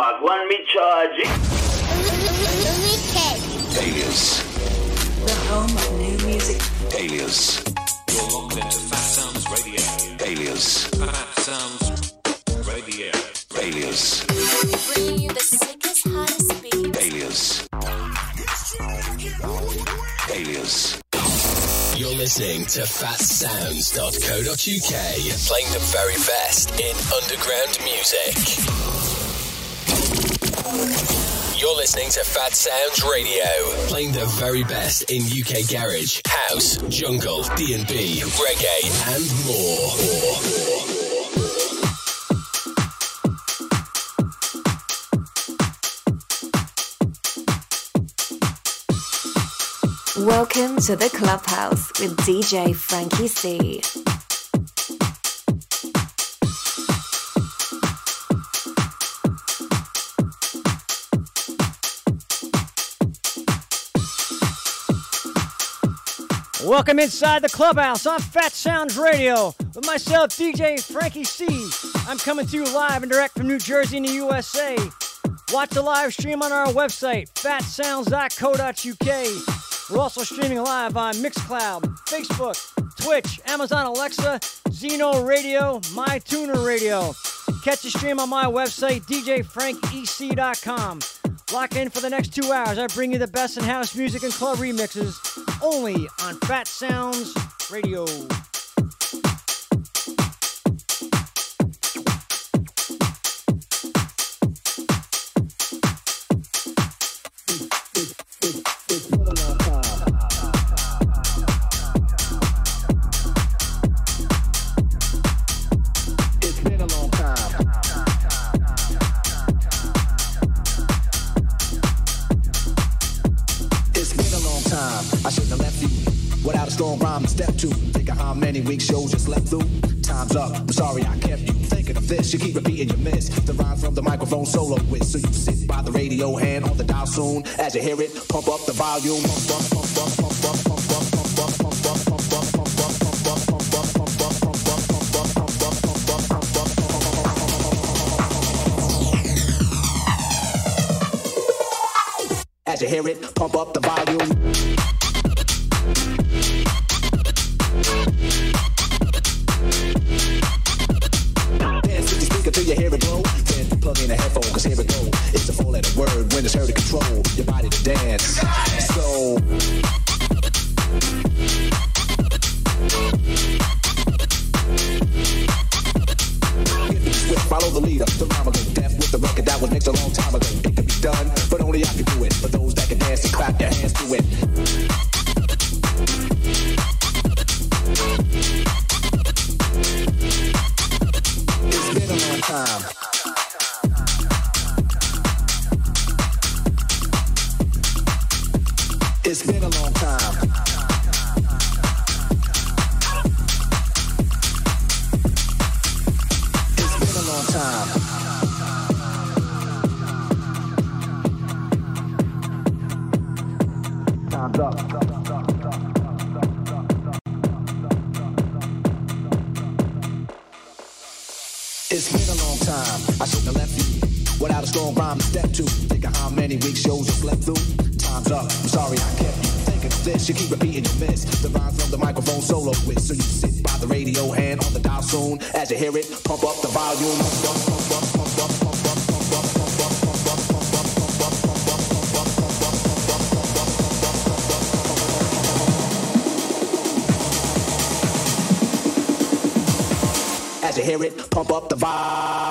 What one me charge? Alias, The home of new music. alias, You're locked into Fat Sounds Radio. alias, Fat Sounds Radio. alias, Bringing you the sickest, hottest beats. alias, alias. You're listening to fatsounds.co.uk, playing the very best in underground music. You're listening to Fat Sounds Radio, playing the very best in UK garage, house, jungle, D&B, reggae, and more. Welcome to the Clubhouse with DJ Frankie C. Welcome inside the clubhouse on Fat Sounds Radio with myself, DJ Frankie C. I'm coming to you live and direct from New Jersey in the USA. Watch the live stream on our website, fatsounds.co.uk. We're also streaming live on Mixcloud, Facebook, Twitch, Amazon Alexa, Zeno Radio, MyTuner Radio. Catch the stream on my website, djfrankec.com. Lock in for the next two hours. I bring you the best in house music and club remixes only on Fat Sounds Radio. Weeks shows you slept through. Time's up. I'm sorry I kept you thinking of this. You keep repeating your miss. The rhyme from the microphone solo with. So you sit by the radio, hand on the dial soon. As you hear it, pump up the volume. As you hear it, pump up the volume. Time. It's been a long sorry I kept you thinking of this. You keep repeating your miss. The rhymes from the microphone solo with. So you sit by the radio, hand on the dial soon. As you hear it, pump up the volume. Pump pump pump pump pump pump pump As you hear it, pump up the volume.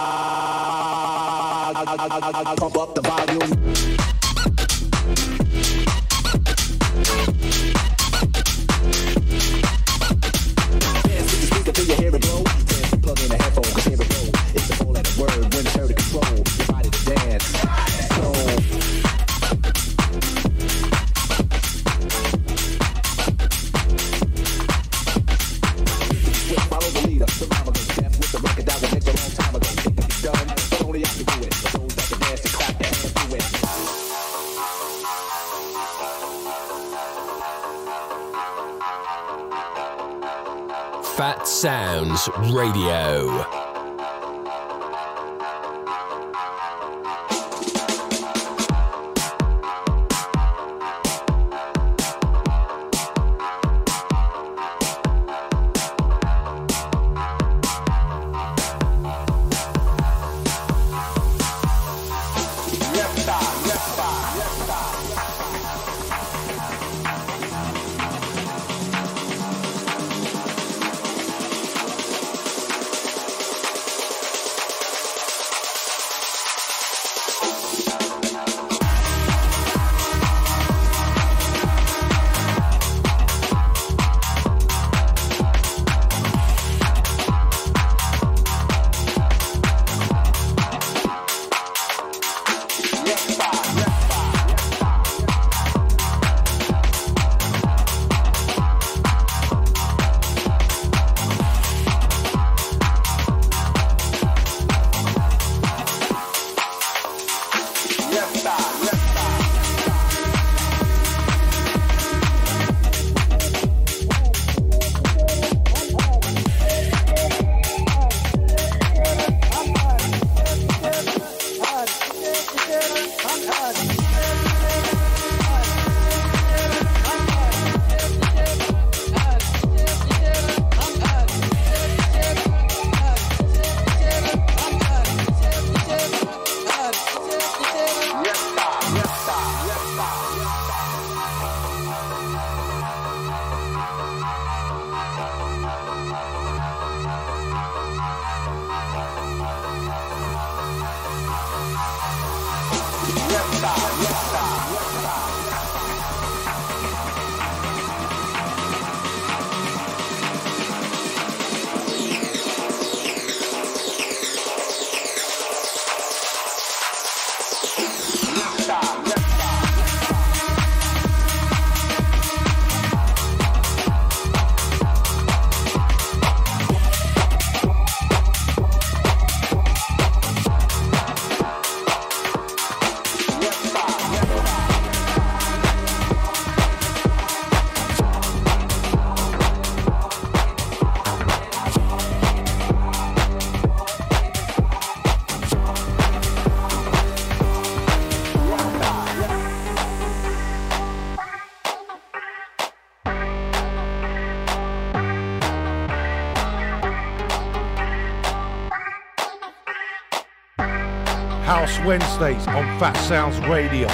On Fat Sounds Radio.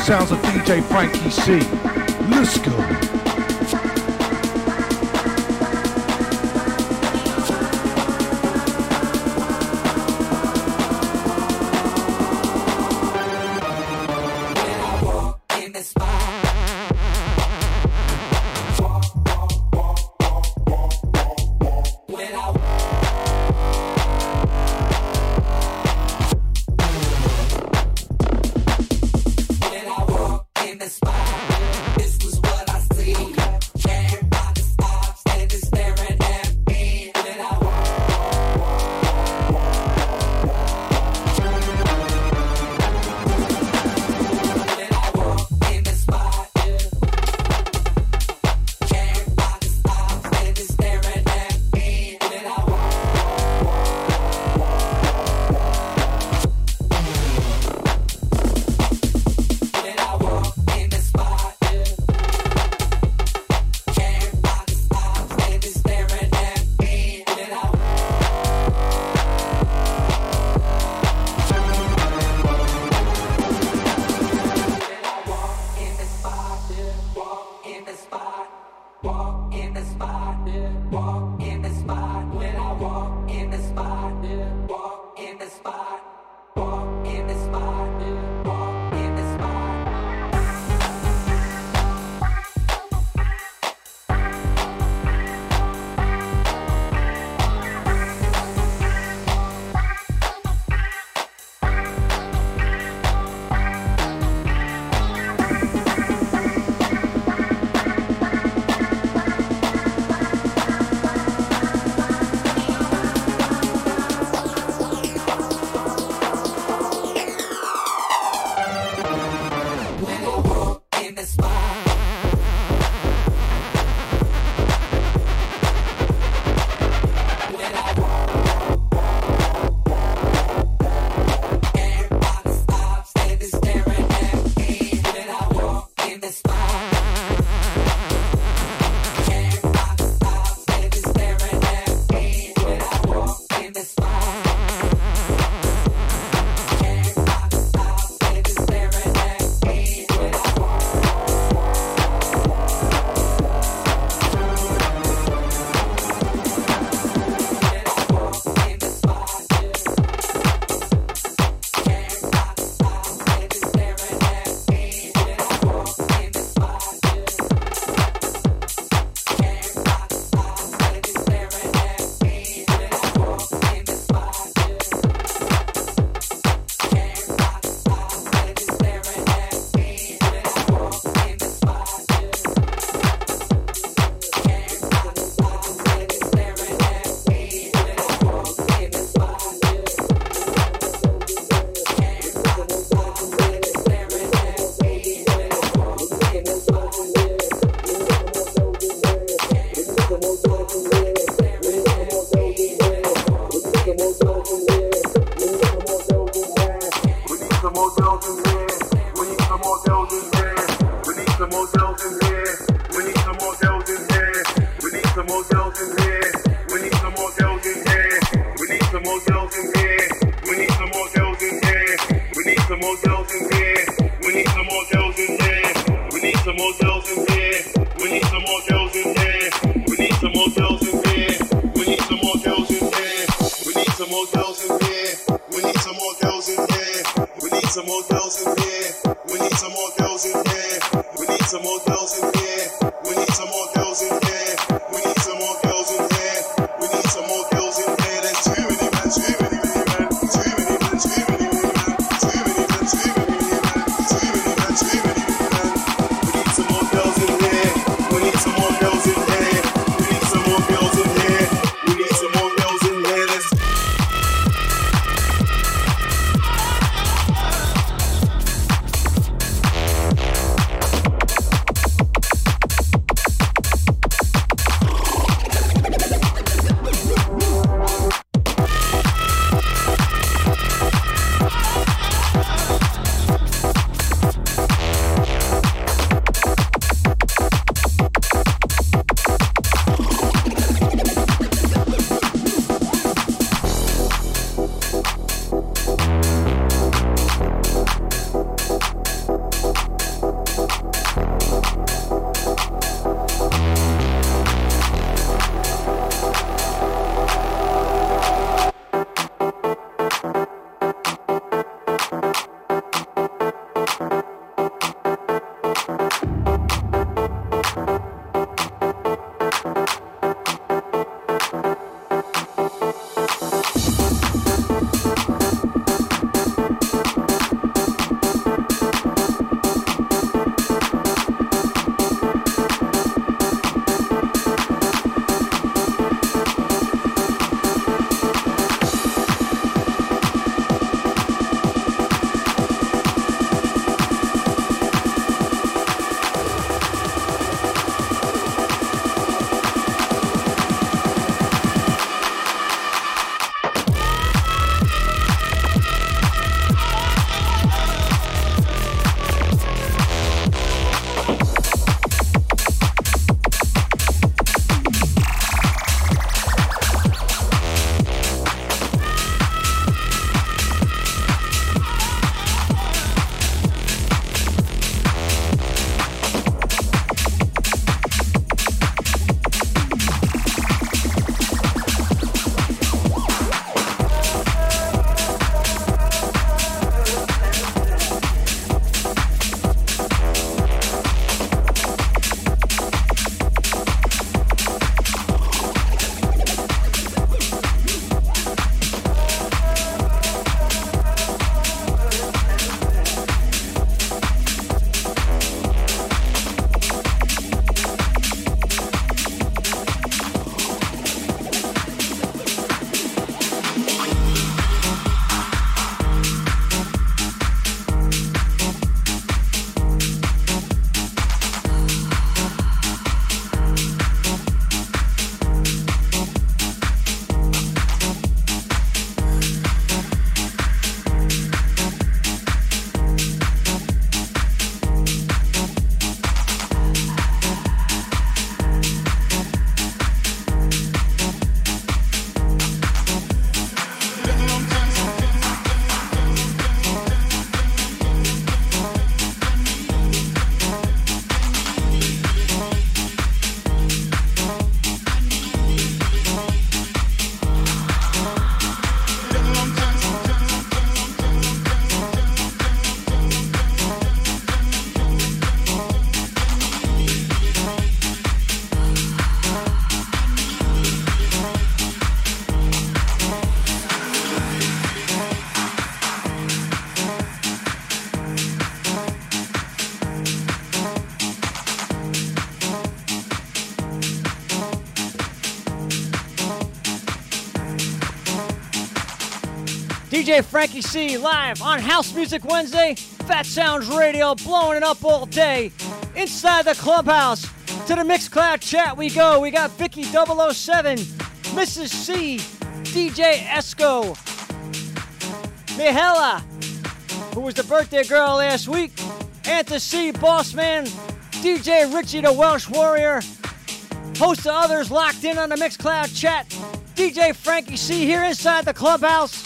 Sounds of DJ Frankie C. Let's go. DJ Frankie C live on House Music Wednesday. Fat Sounds Radio blowing it up all day. Inside the clubhouse. To the Mixcloud chat we go. We got Vicky 007, Mrs. C, DJ Esco, Mihela, who was the birthday girl last week, Anta C, Boss Man, DJ Richie the Welsh Warrior, host of others locked in on the Mixcloud chat, DJ Frankie C here inside the clubhouse.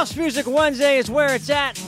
House Music Wednesday is where it's at.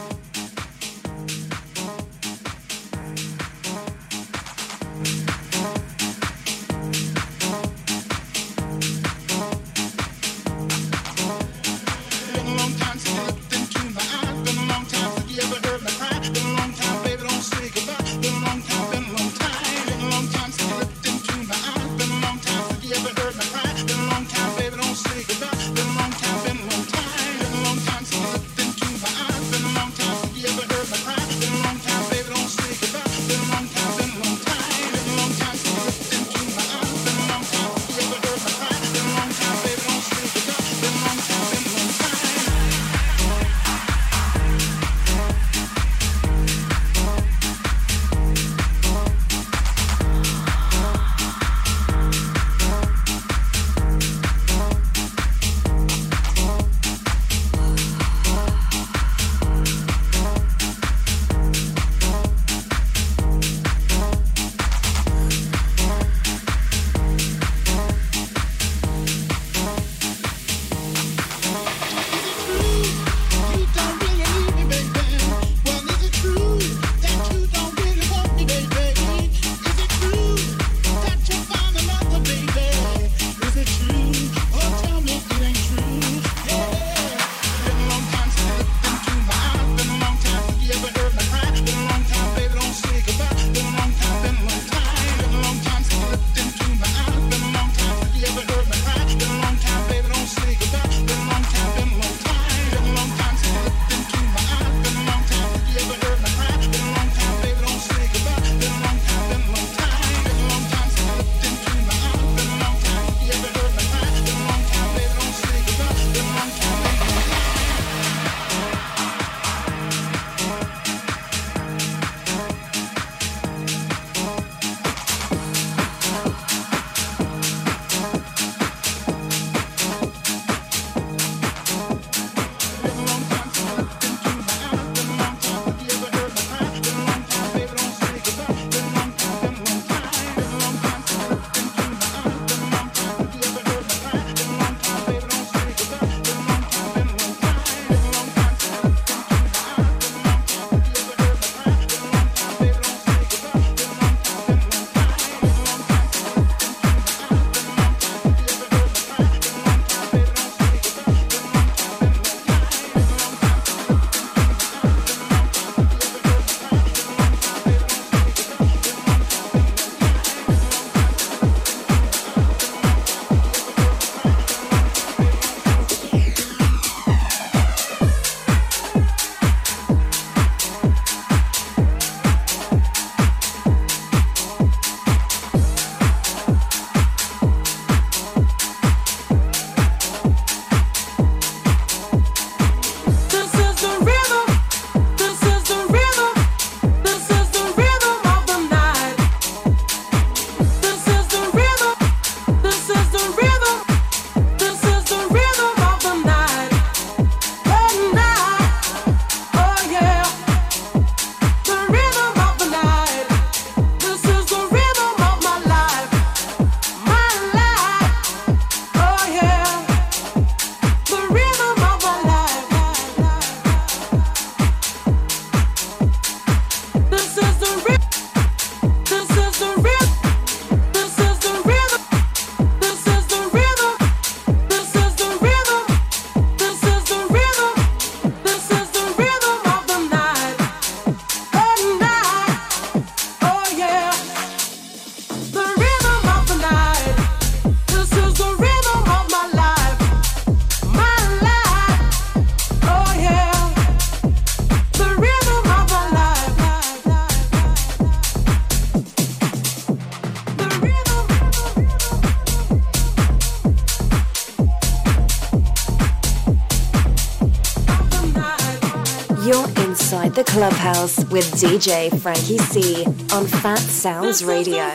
Clubhouse with DJ Frankie C on Fat Sounds Radio.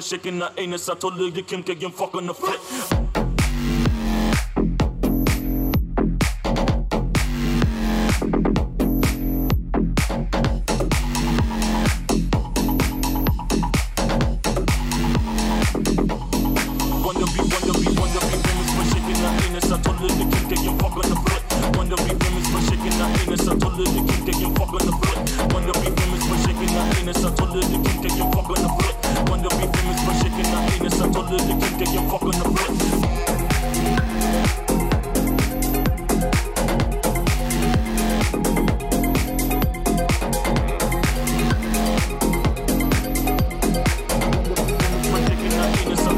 Shaking the anus. I told her you can get fuck on the flip.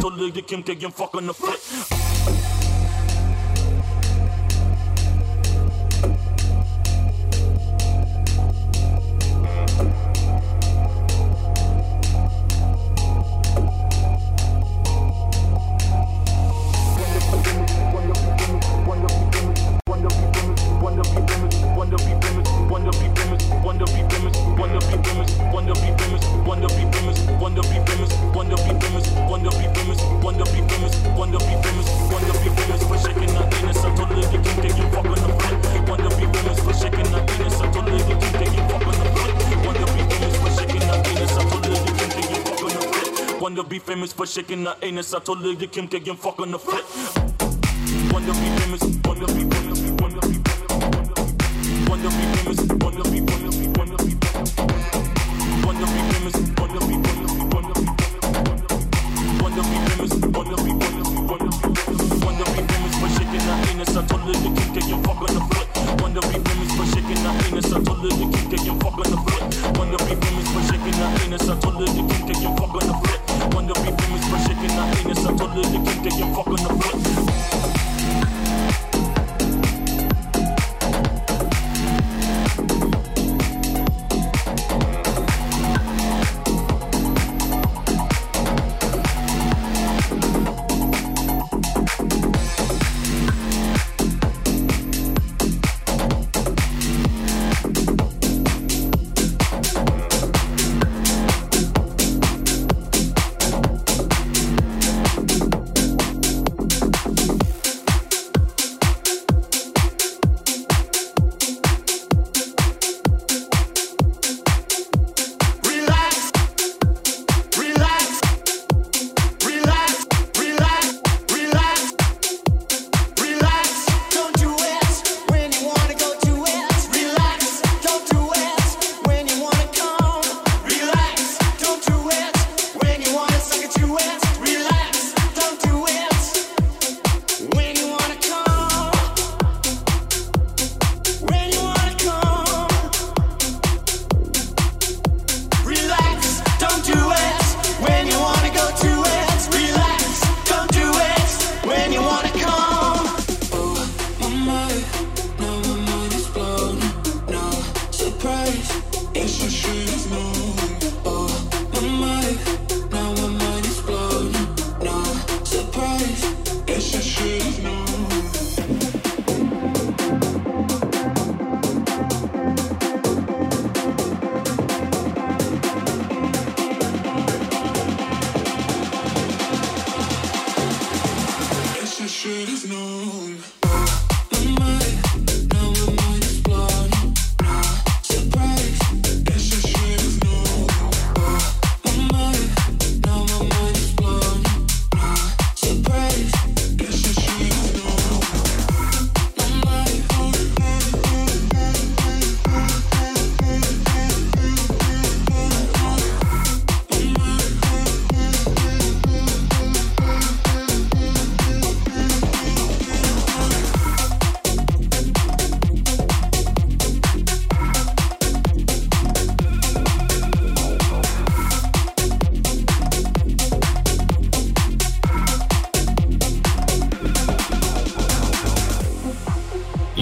So lick, Kim can get him fucking the foot. But shaking the anus. I told her you can get fucking the flip.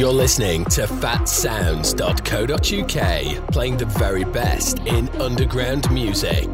You're listening to fatsounds.co.uk, playing the very best in underground music.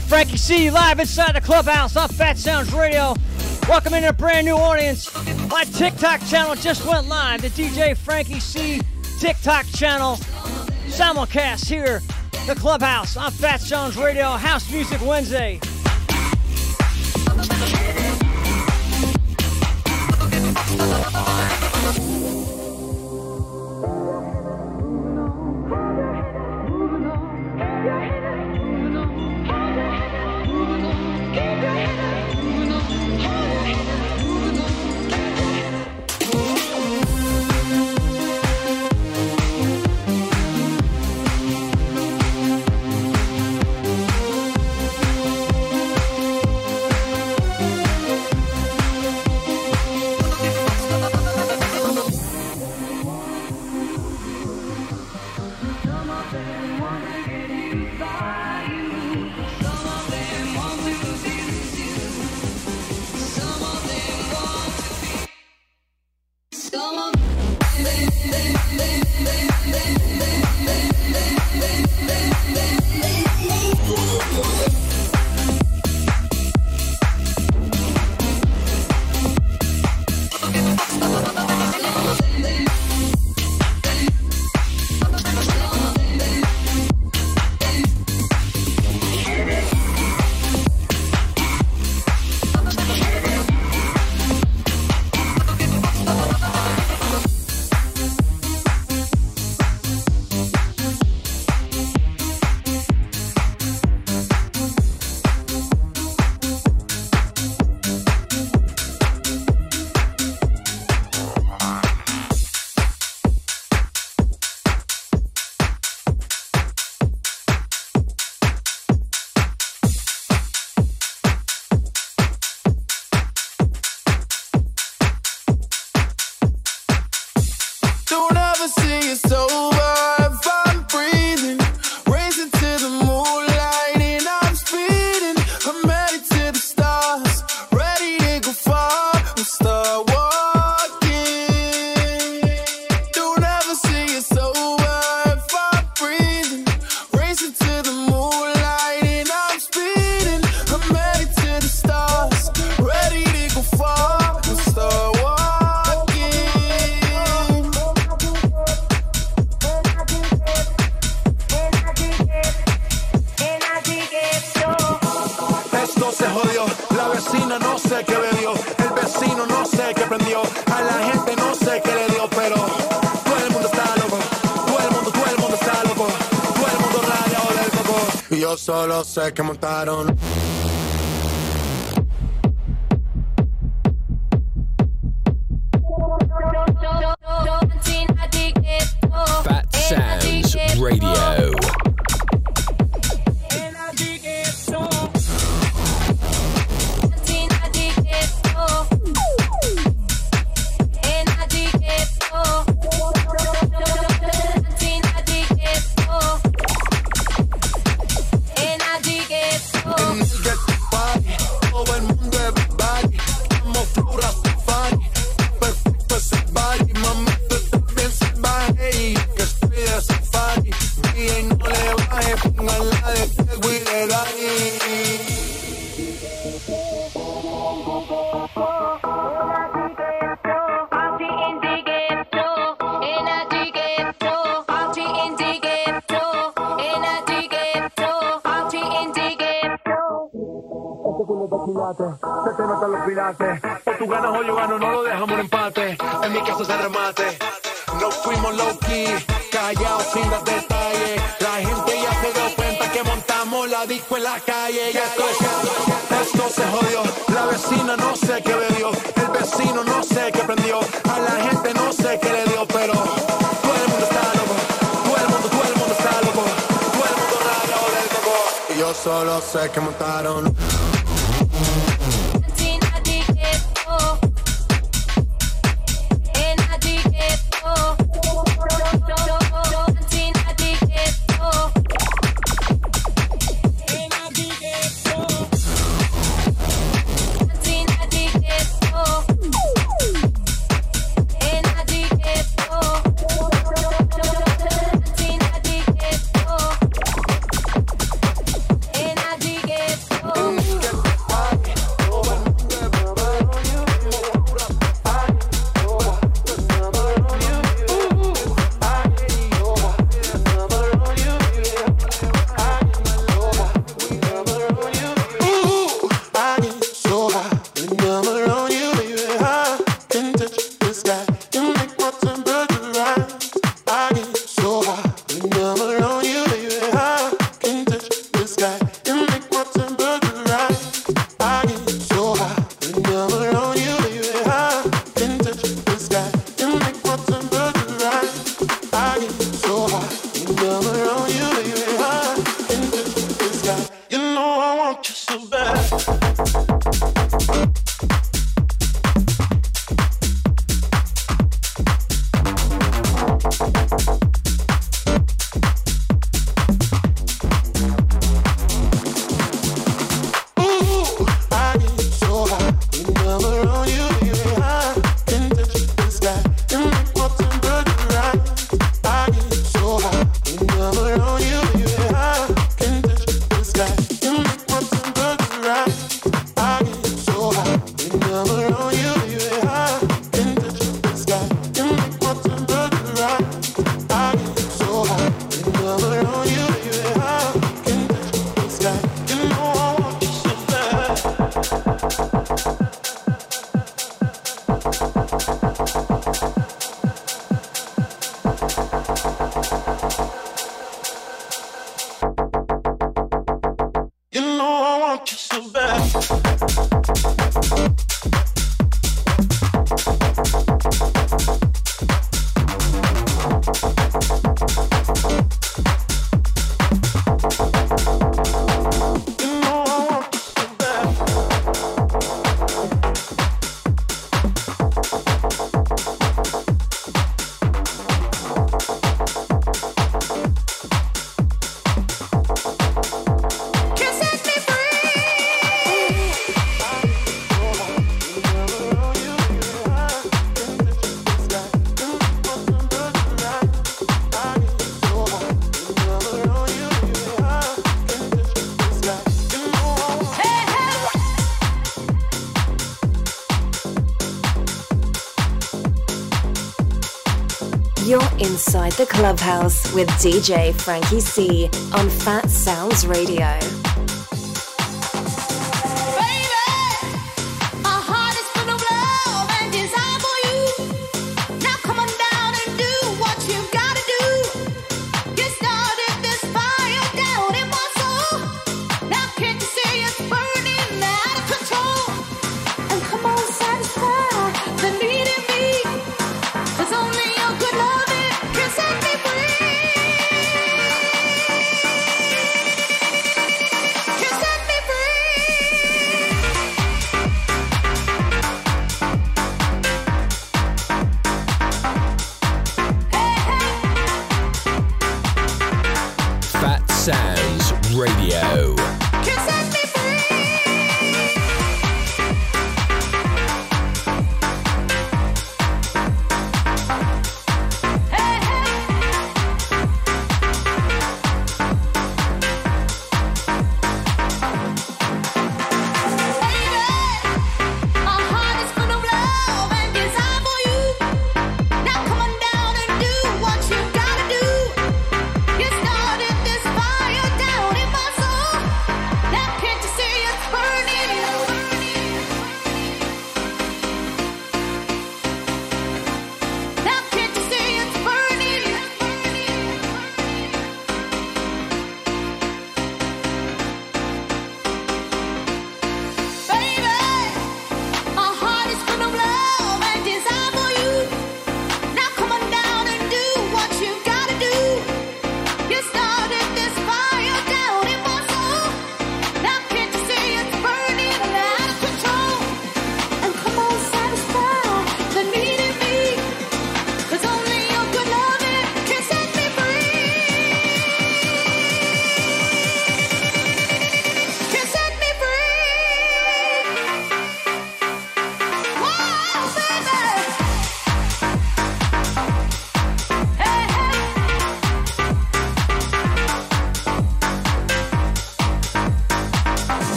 Frankie C live inside the clubhouse on Fat Sounds Radio. Welcome in a brand new audience. My TikTok channel just went live. The DJ Frankie C TikTok channel simulcast here, the clubhouse on Fat Sounds Radio. House Music Wednesday. never see it so the clubhouse with DJ Frankie C on Fat Sounds Radio.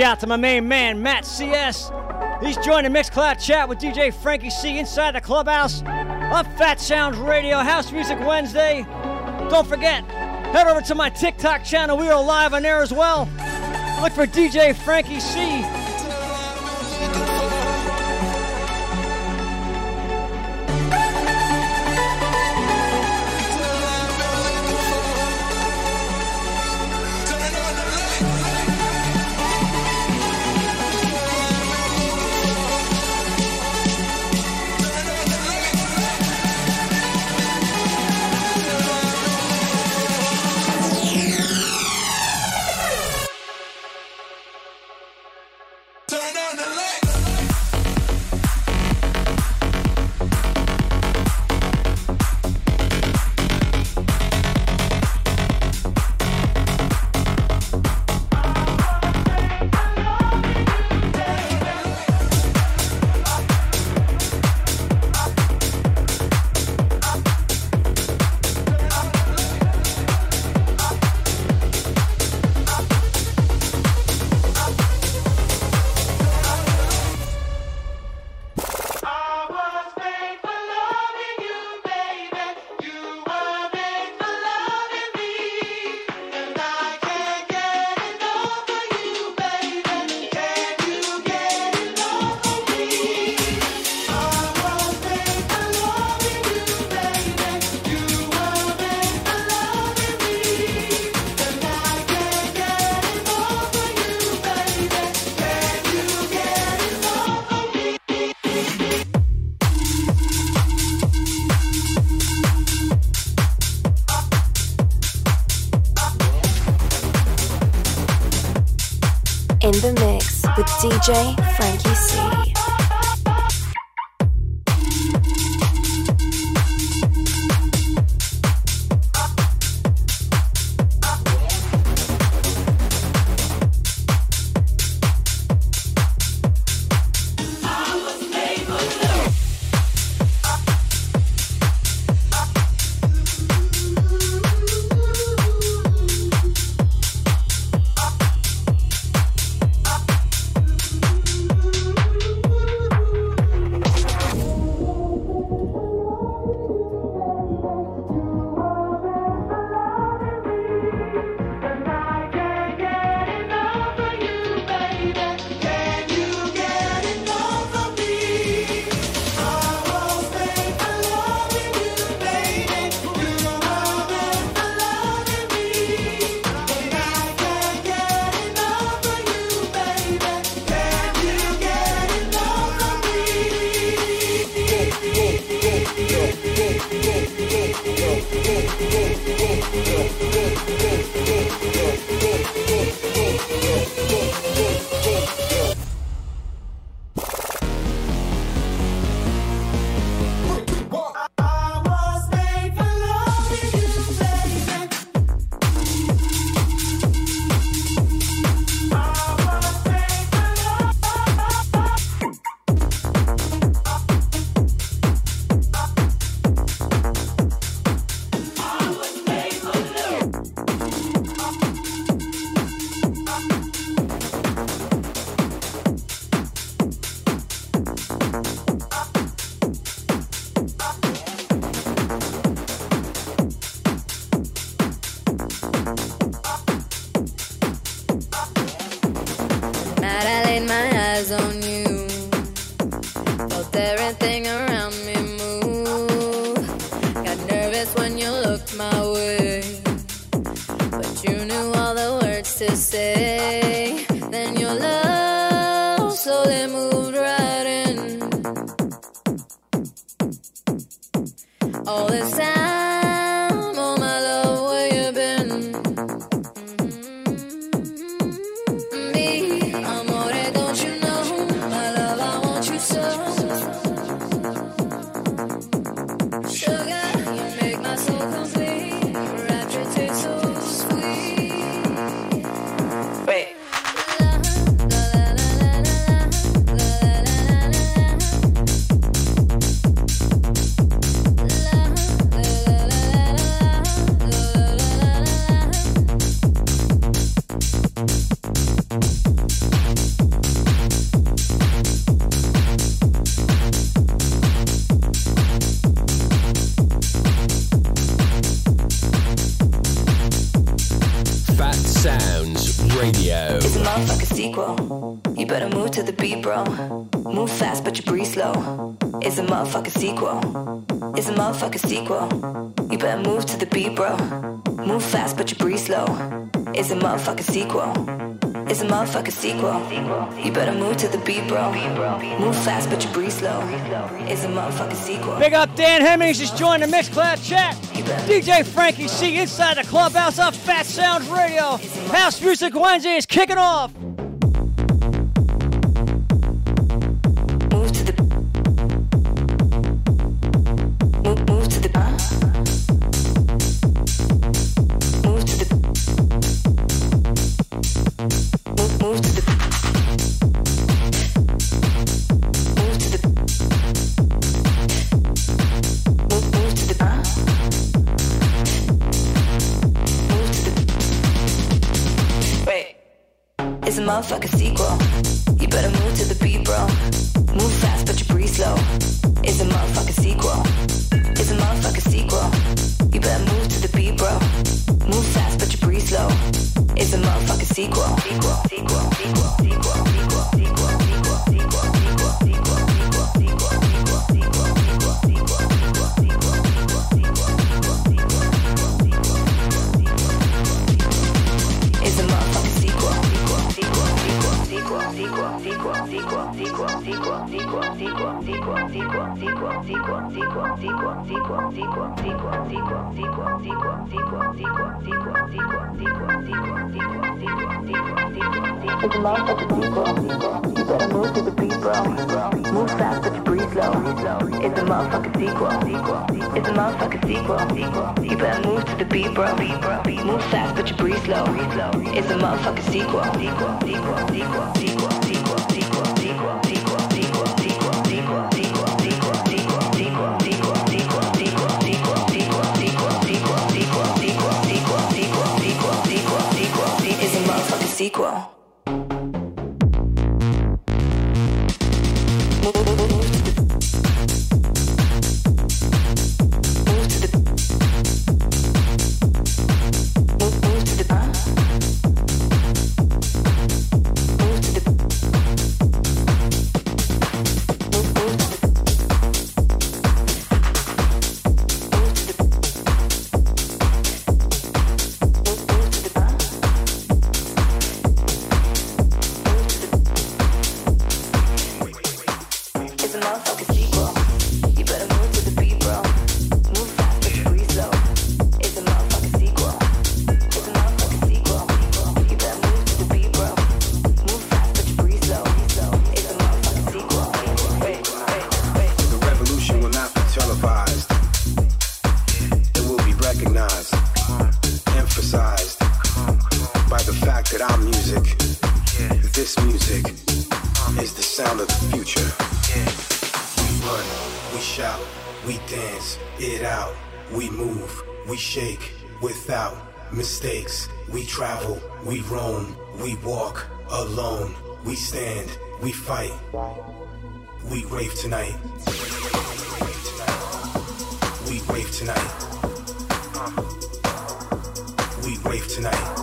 shout to my main man, Matt CS. He's joining Mixcloud Chat with DJ Frankie C inside the clubhouse on Fat Sounds Radio House Music Wednesday. Don't forget, head over to my TikTok channel. We are live on there as well. Look for DJ Frankie C DJ. motherfucking sequel. It's a motherfucking sequel. You better move to the beat, bro. Move fast, but you breathe slow. It's a motherfucking sequel. Big up Dan Hemmings just joined the mixed Mixcloud chat. DJ Frankie C inside the clubhouse on Fat Sounds Radio. House Music Wednesday is kicking off. sequel. You better move to the beat, bro. Move fast, but you breathe slow. It's a motherfucking sequel. Sequel, sequel, sequel, sequel. sequel. We stand, we fight, we rave tonight. We rave tonight. We rave tonight.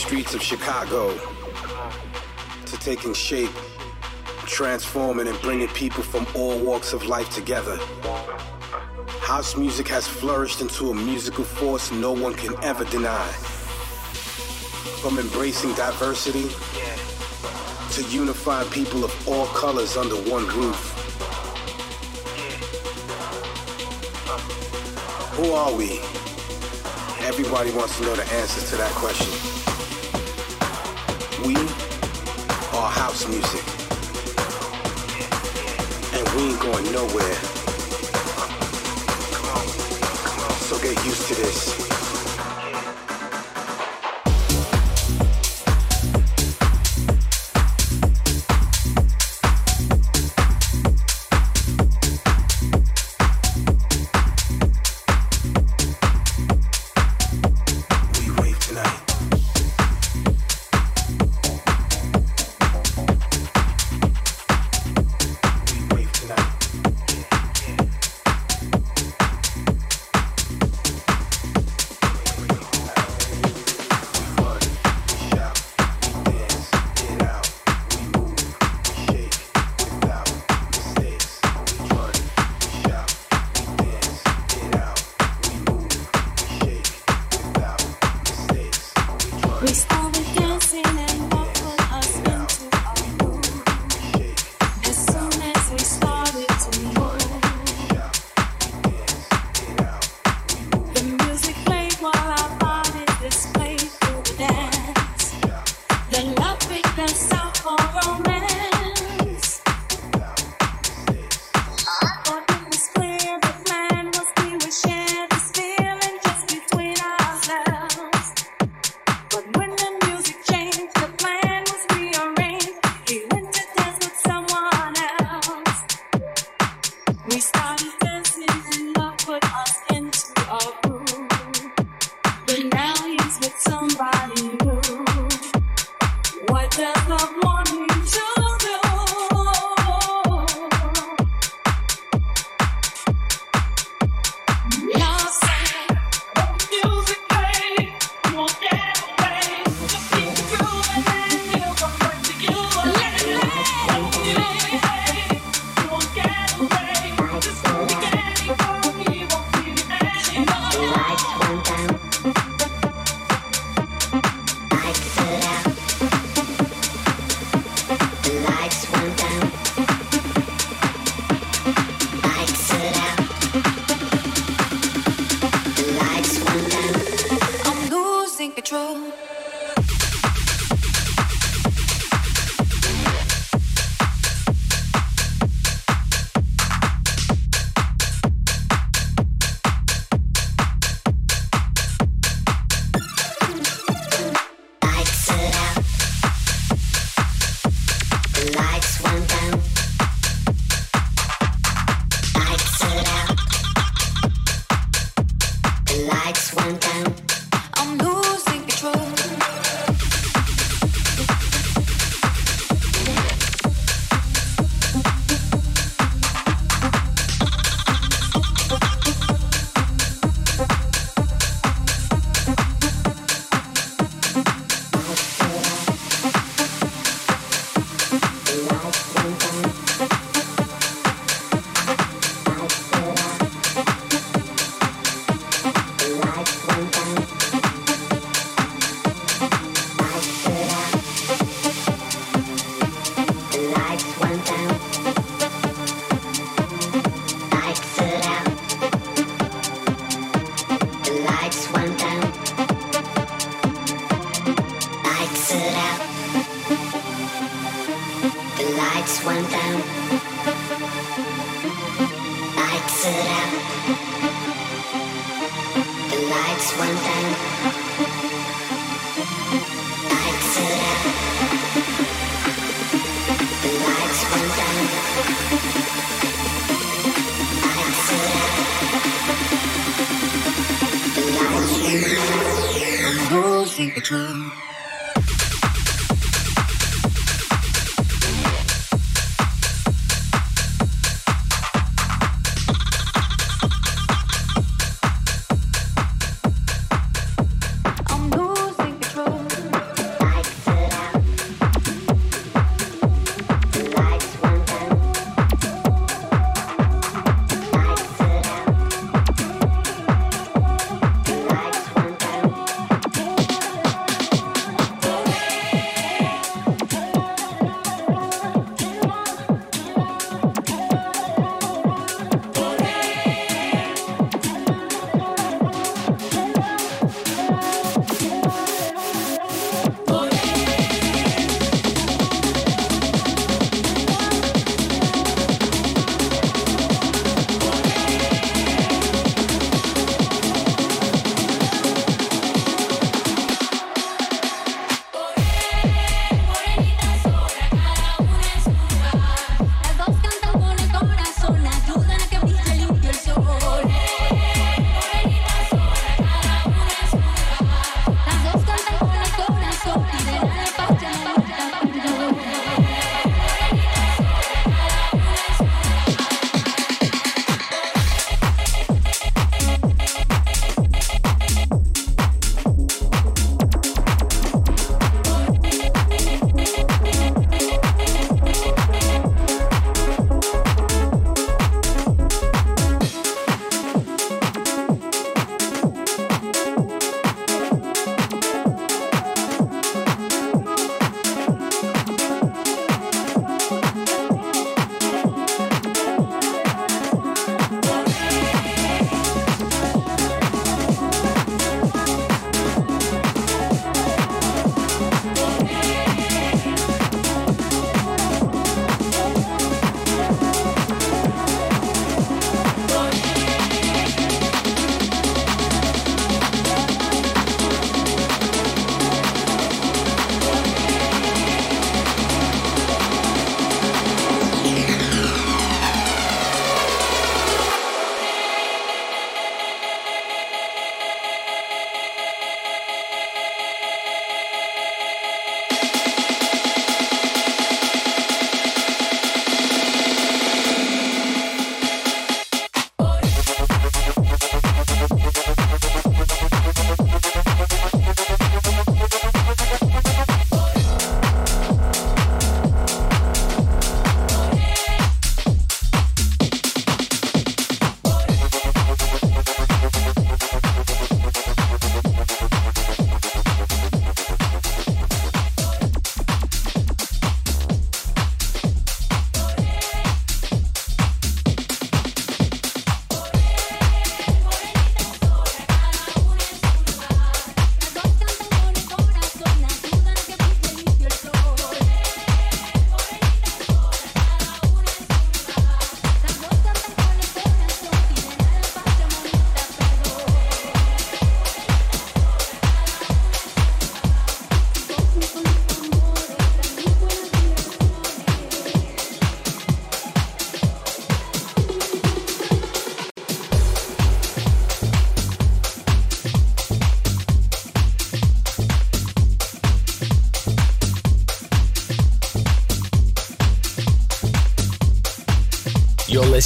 streets of Chicago to taking shape, transforming and bringing people from all walks of life together. House music has flourished into a musical force no one can ever deny. From embracing diversity to unifying people of all colors under one roof. Who are we? Everybody wants to know the answers to that question. house music. And we ain't going nowhere. So get used to this.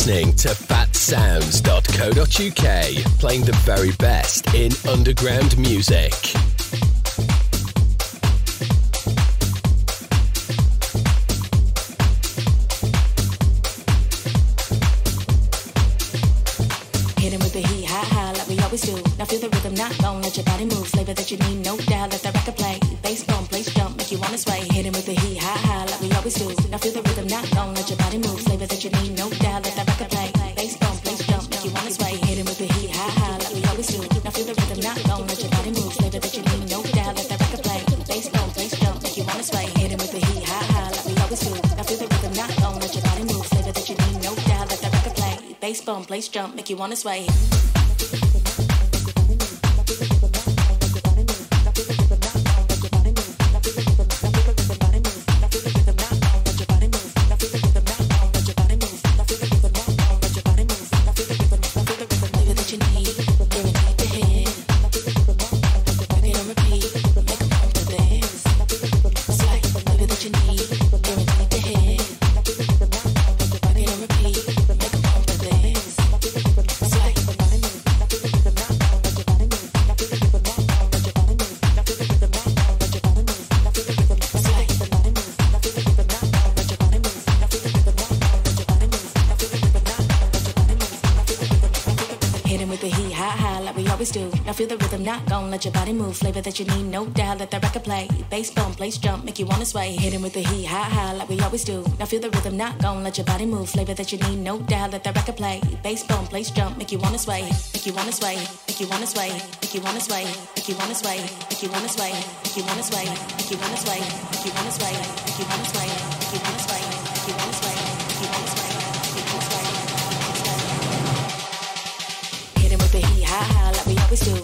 listening to fatsounds.co.uk, playing the very best in underground music. Make you wanna sway. Let your body move. Flavor that you need, no doubt. Let that record play. Bass bump, place jump, make you wanna sway. Hit him with the heat, high, high, like we always do. Now feel the rhythm, not gon' let your body move. Flavor that you need, no doubt. Let that record play. Bass bump, place jump, make you wanna sway. Make you wanna sway. Make you wanna sway. Make you wanna sway. Make you wanna sway. Make you wanna sway. Make you wanna sway. Make you wanna sway. Make you wanna sway. Make you wanna sway. Make you wanna sway. Make you wanna sway. Make you wanna sway. Make you wanna sway. Hit him with the heat, high, high, like we always do.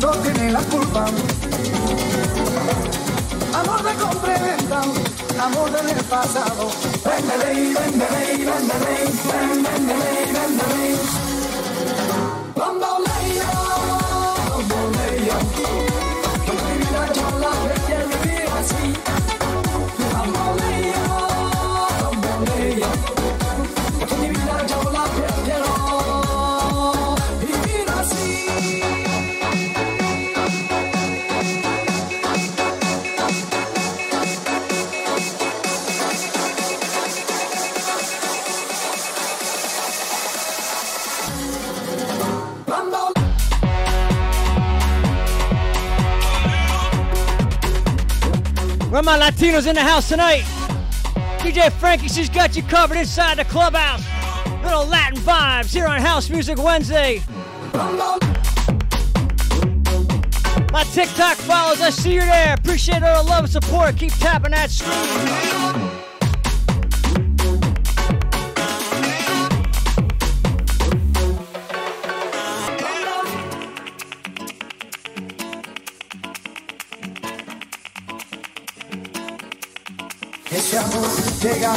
no tiene la culpa. Amor de compra amor del pasado. Véndeme, véndeme, véndeme, véndeme, véndeme, véndeme. Latinos in the house tonight? DJ Frankie C's got you covered inside the clubhouse. Little Latin vibes here on House Music Wednesday. My TikTok follows, I see you there. Appreciate all the love and support. Keep tapping that screen.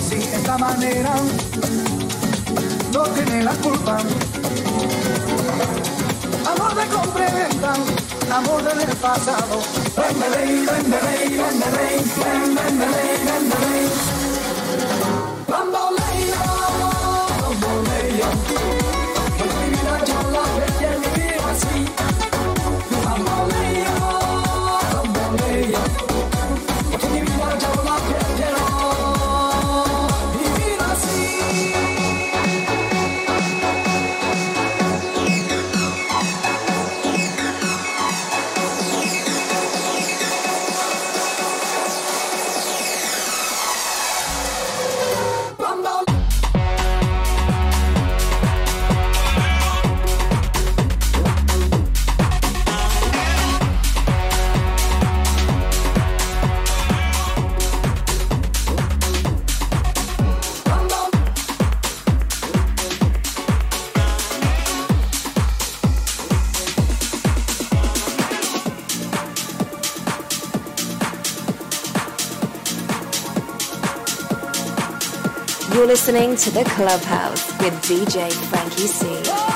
si de esta manera no tiene la culpa. Amor de compraventa, amor del pasado. Vende rey, vende rey, vende rey, vende. Listening to The Clubhouse with DJ Frankie C.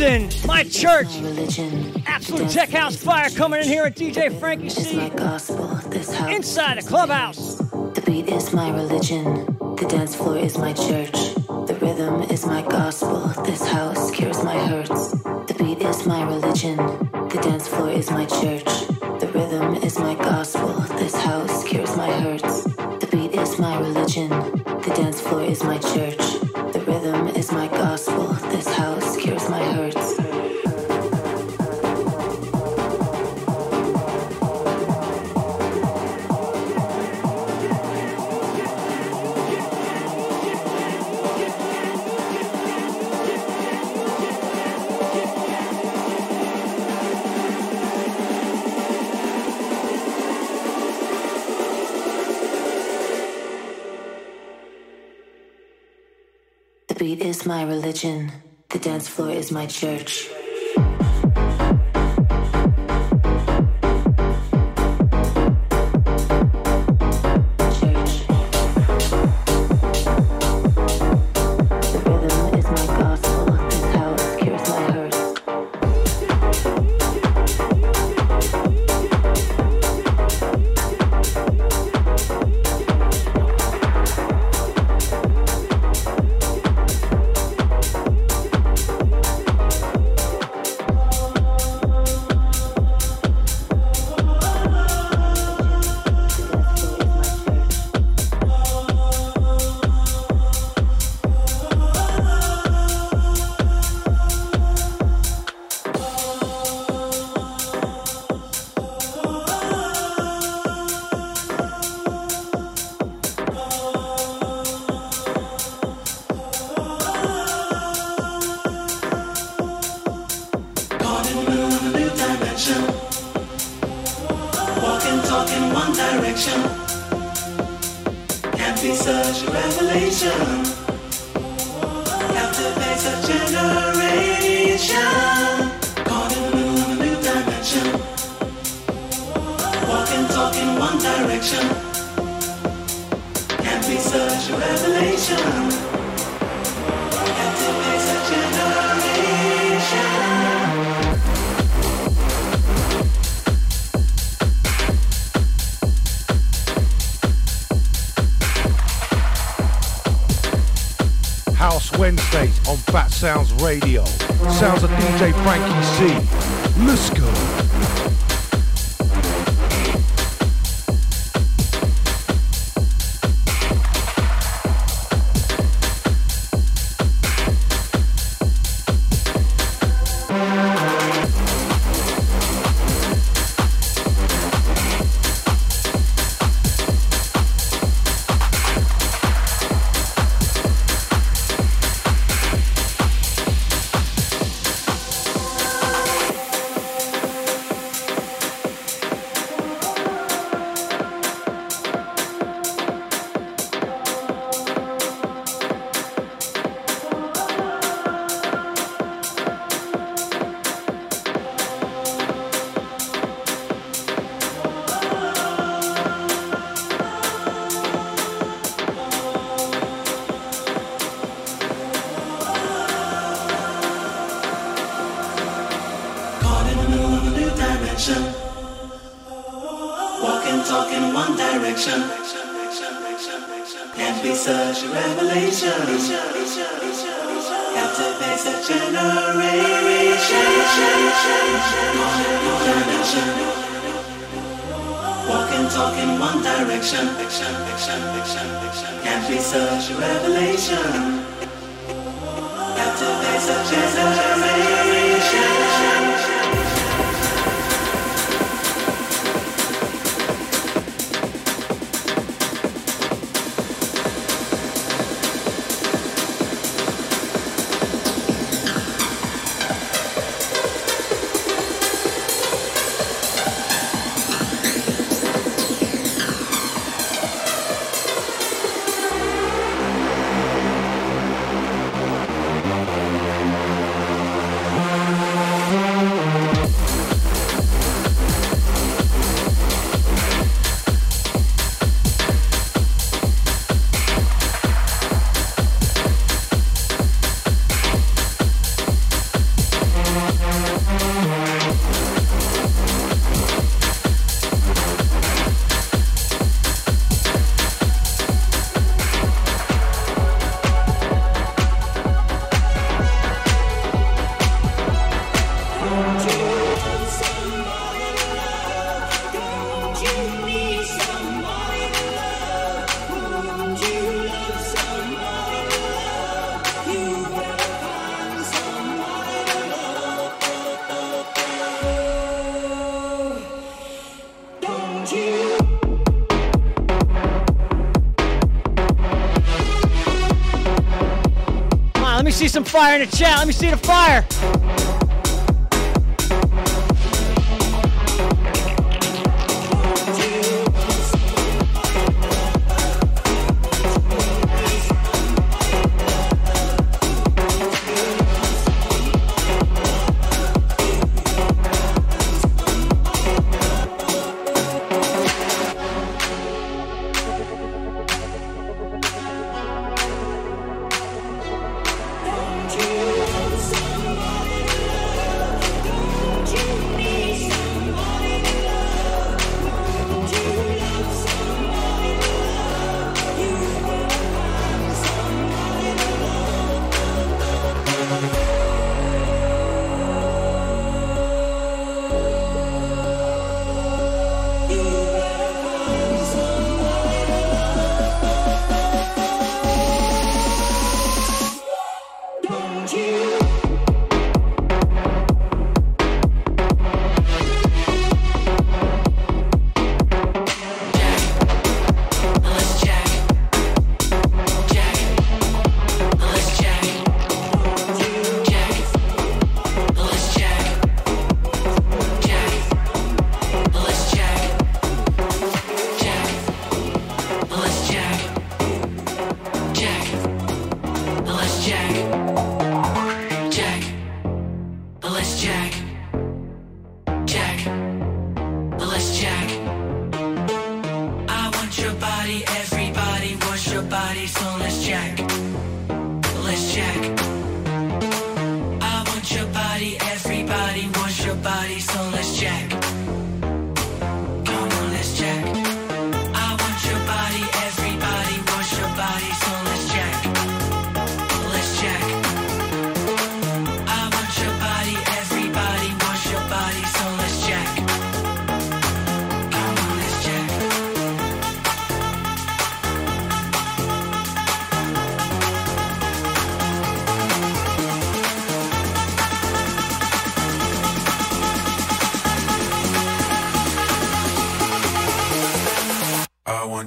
Robinson, my church. Absolute tech house fire coming in here at DJ Frankie C. Inside the clubhouse. The beat is my religion. The dance floor is my church. The rhythm is my gospel. This house cures my hurts. The beat is my religion. The dance floor is my church. The rhythm is my gospel. This house cures my hurts. The beat is my religion. The dance floor is my church. Religion. The dance floor is my church. Sounds Radio. Sounds of DJ Frankie C. Let's go. fire in the chat. Let me see the fire.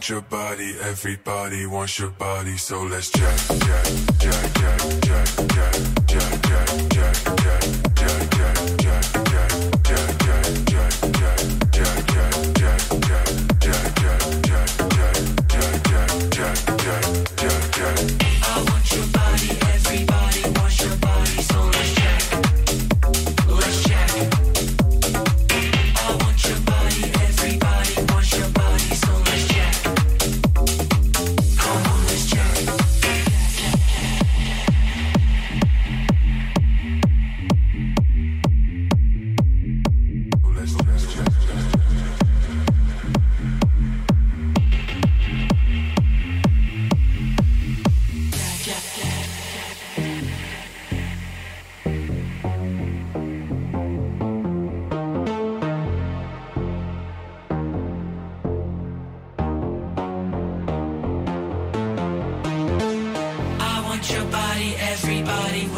want your body, everybody wants your body, so let's jack, jack.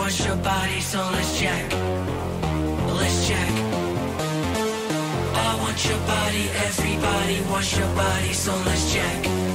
wants your body, so let's check. Let's check. I want your body, everybody wants your body, so let's check.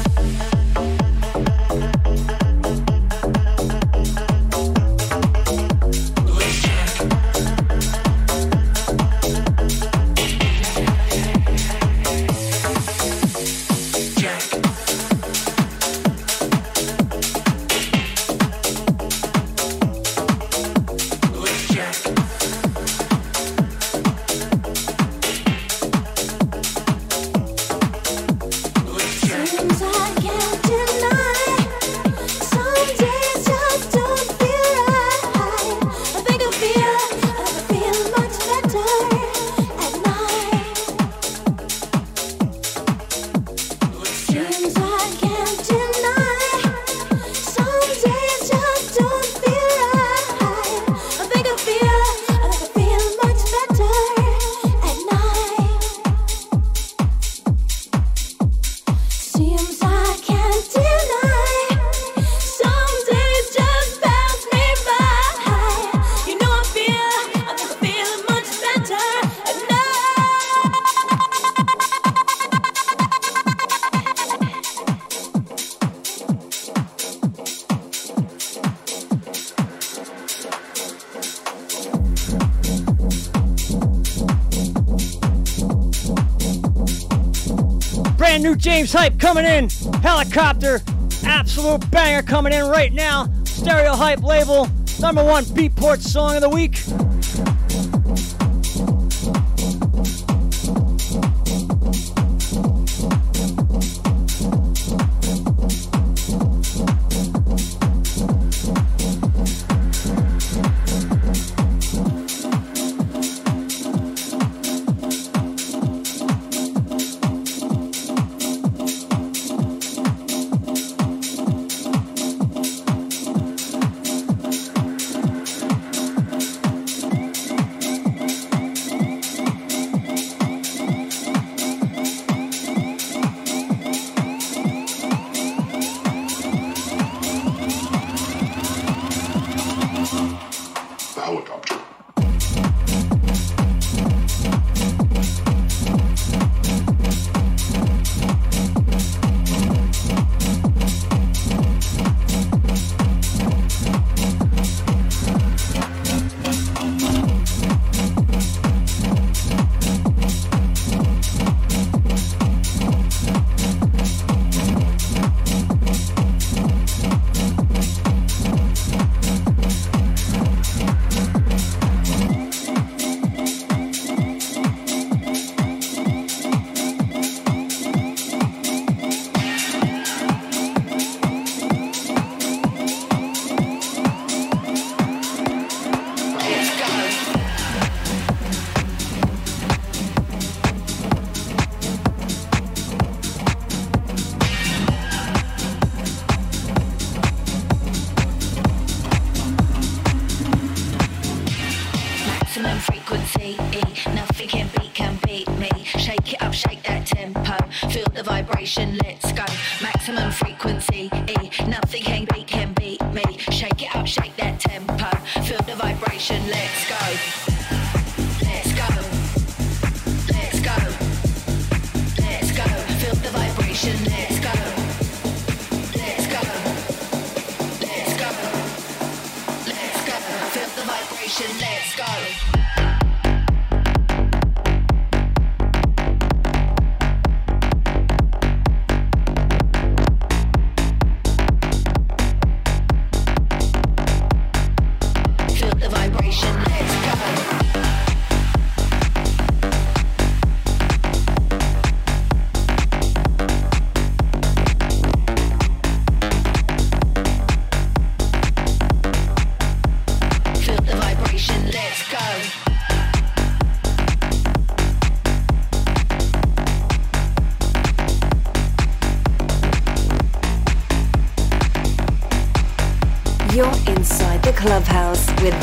James Hype coming in. Helicopter, absolute banger coming in right now. Stereo Hype label, number one Beatport song of the week.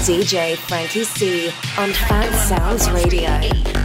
DJ Frankie C on Fat Sounds Radio.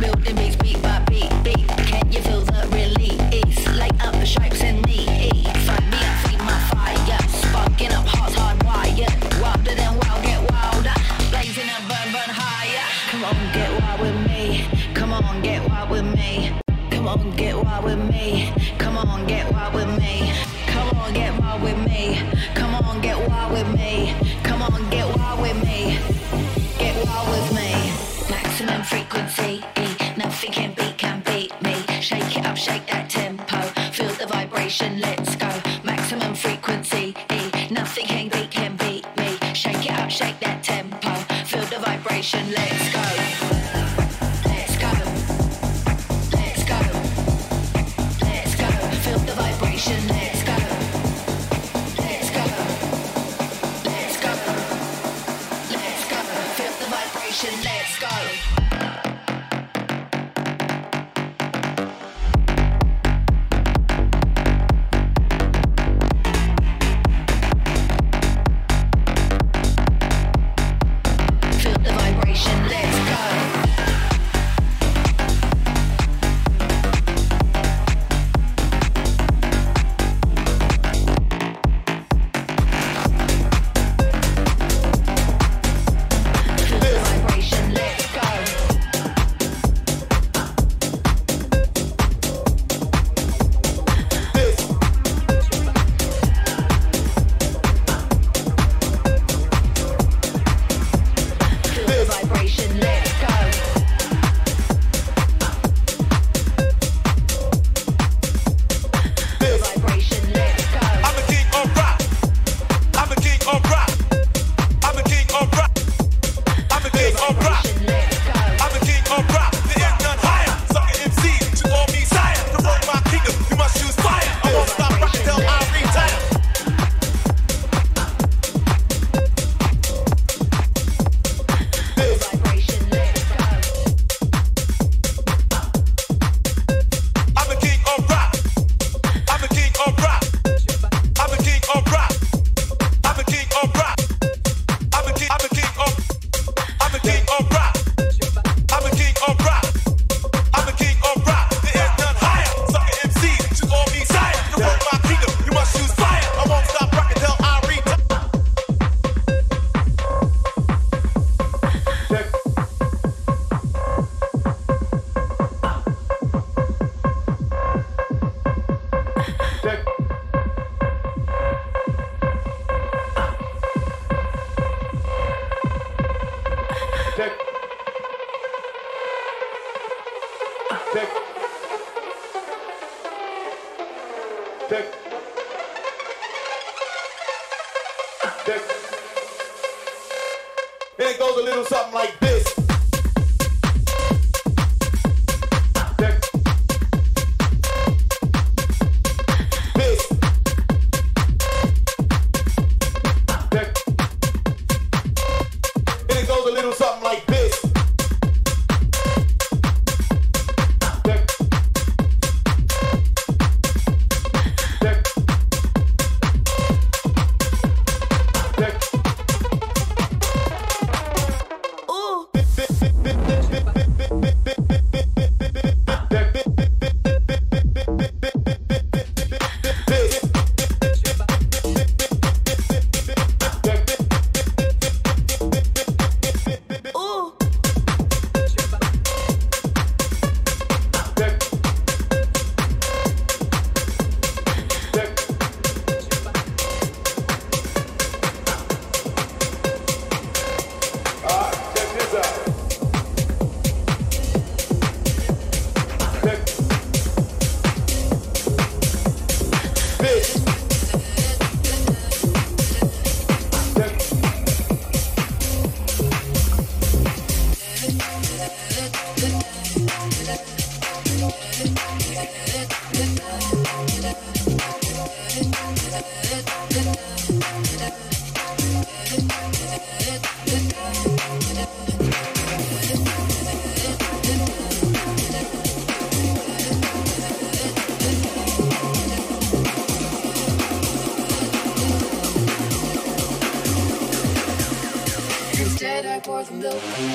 pour the milk.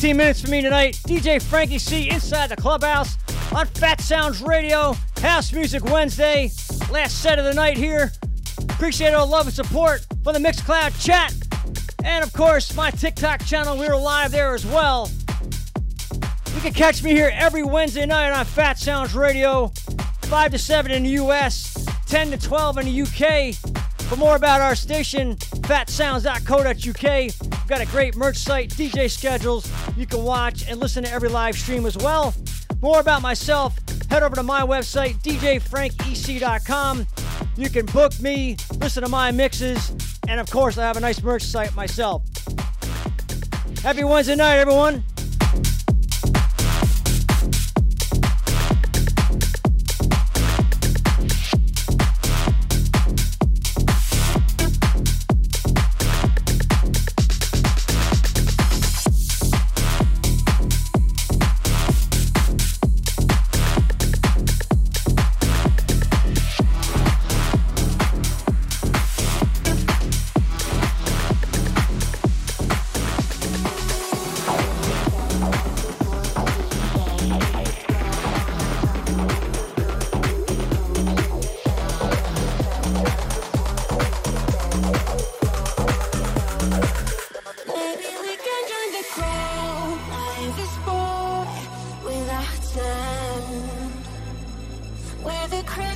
15 minutes for me tonight. DJ Frankie C inside the clubhouse on Fat Sounds Radio. House Music Wednesday. Last set of the night here. Appreciate all the love and support from the Mixcloud chat. And of course, my TikTok channel. We are live there as well. You can catch me here every Wednesday night on Fat Sounds Radio, 5 to 7 in the US, 10 to 12 in the UK. For more about our station, fatsounds.co.uk. We've got a great merch site, DJ schedules. You can watch and listen to every live stream as well. More about myself, head over to my website, djfrankiec.com. You can book me, listen to my mixes, and of course, I have a nice merch site myself. Happy Wednesday night, everyone.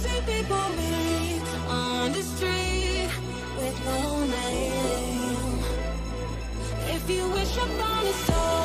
The people meet on the street with no name. If you wish upon a star,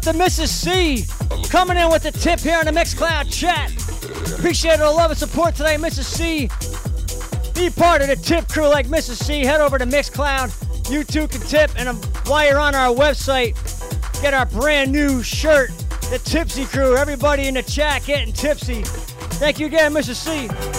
up to Mrs. C coming in with the tip here on the Mixcloud chat. Appreciate all the love and support today, Mrs. C. Be part of the tip crew like Mrs. C. Head over to Mixcloud. You too can tip. And um, while you're on our website, get our brand new shirt, the Tipsy Crew. Everybody in the chat getting tipsy. Thank you again, Mrs. C.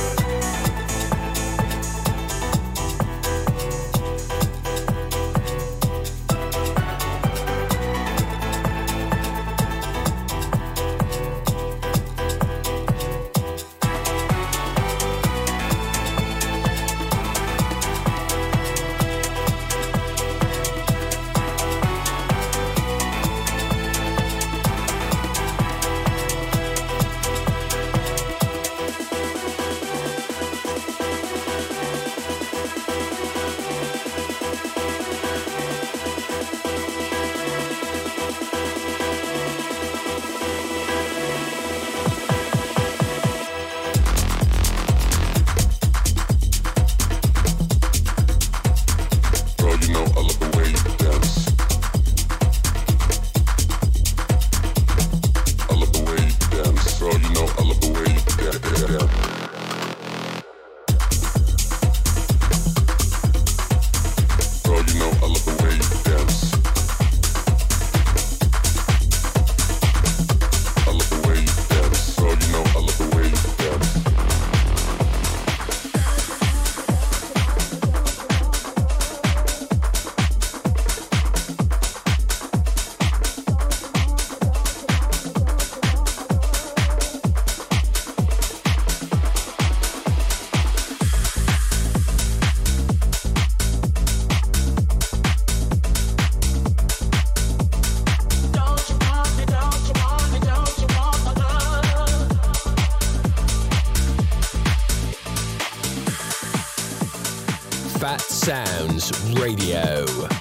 Radio.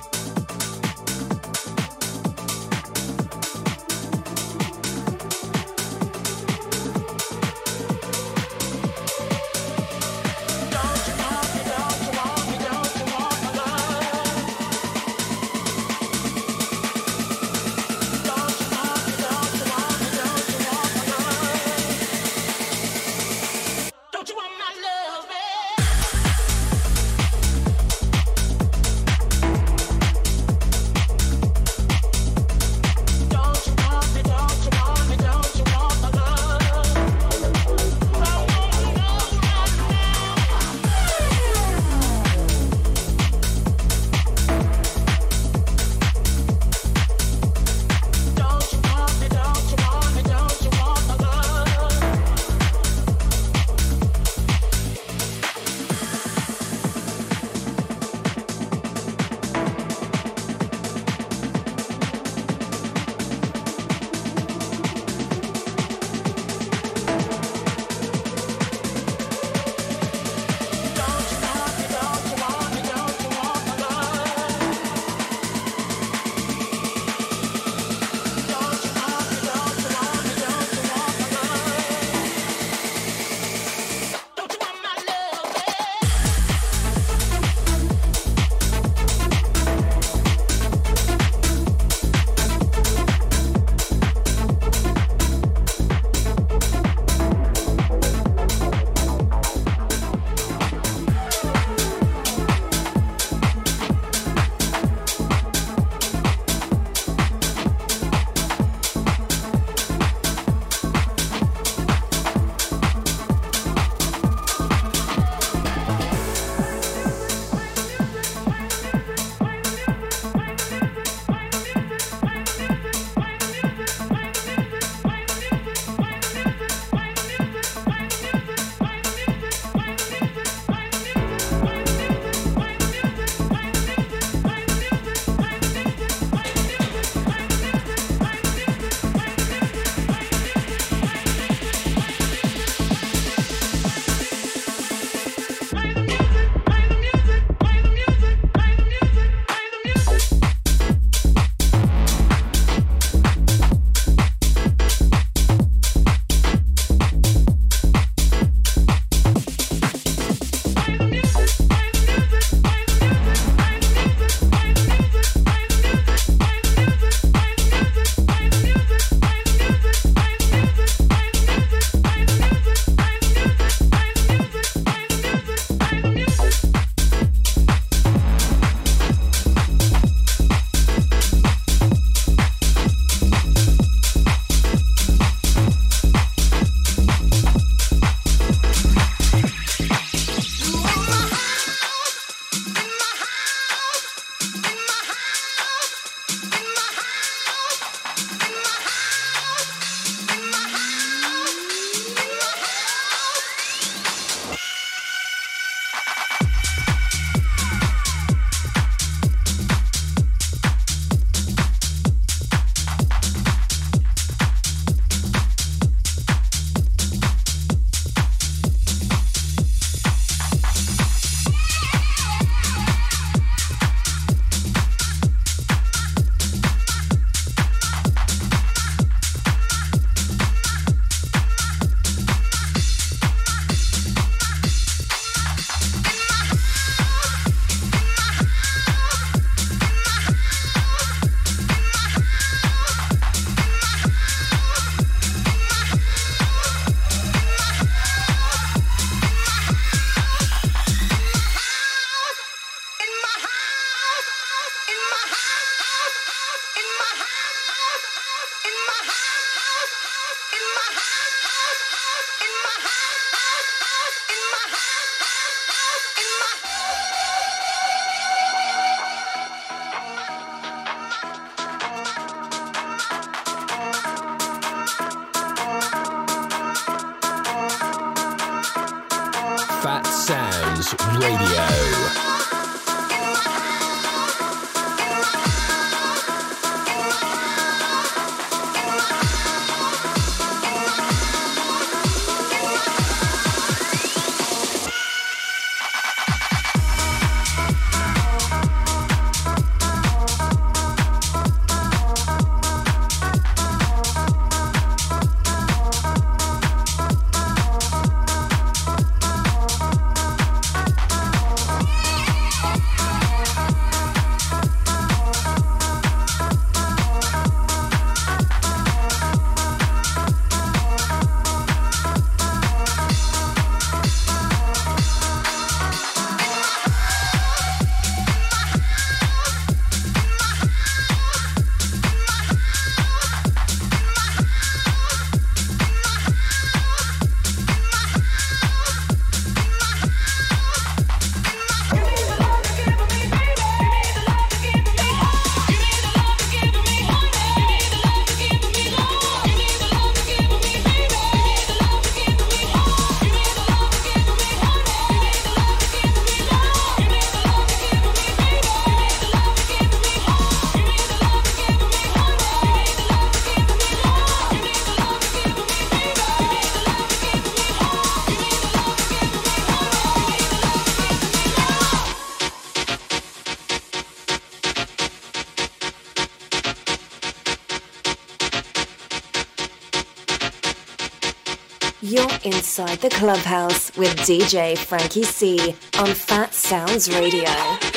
Inside the clubhouse with DJ Frankie C on Fat Sounds Radio.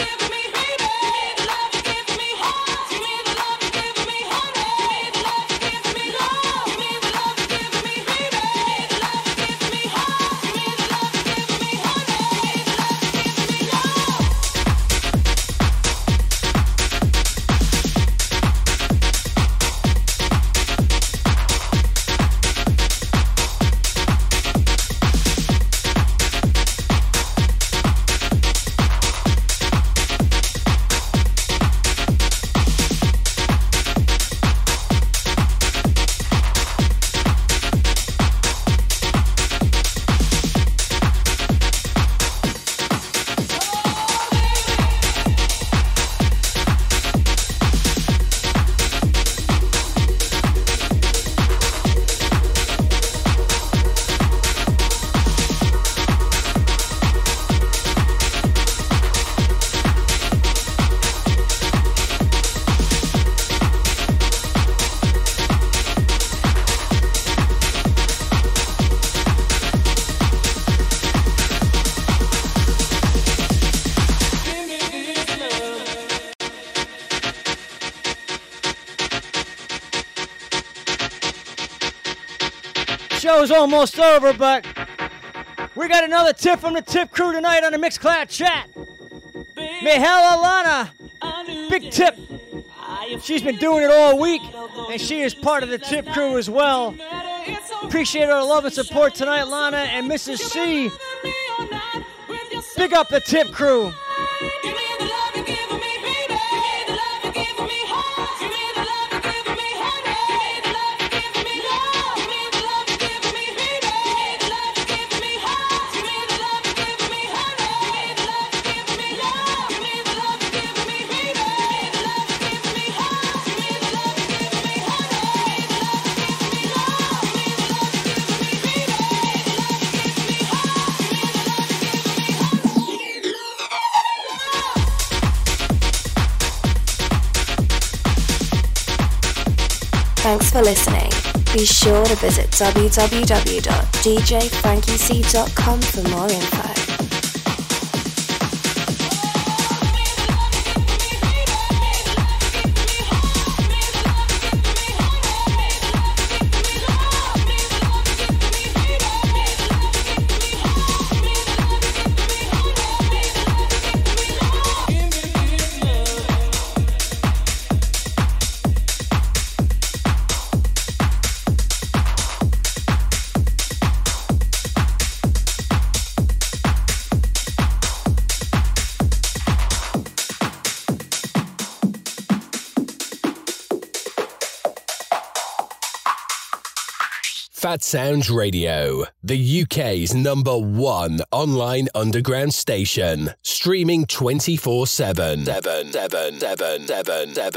Show's almost over, but we got another tip from the tip crew tonight on the Mixcloud chat. Mihal Alana, big tip. She's been doing it all week, and she is part of the tip crew as well. Appreciate her love and support tonight, Lana and Mrs. C. Big up the tip crew. Be sure to visit www.djfrankiec.com for more info. Sounds Radio, the UK's number one online underground station, streaming 24 7. 7, 7, 7, 7, 7.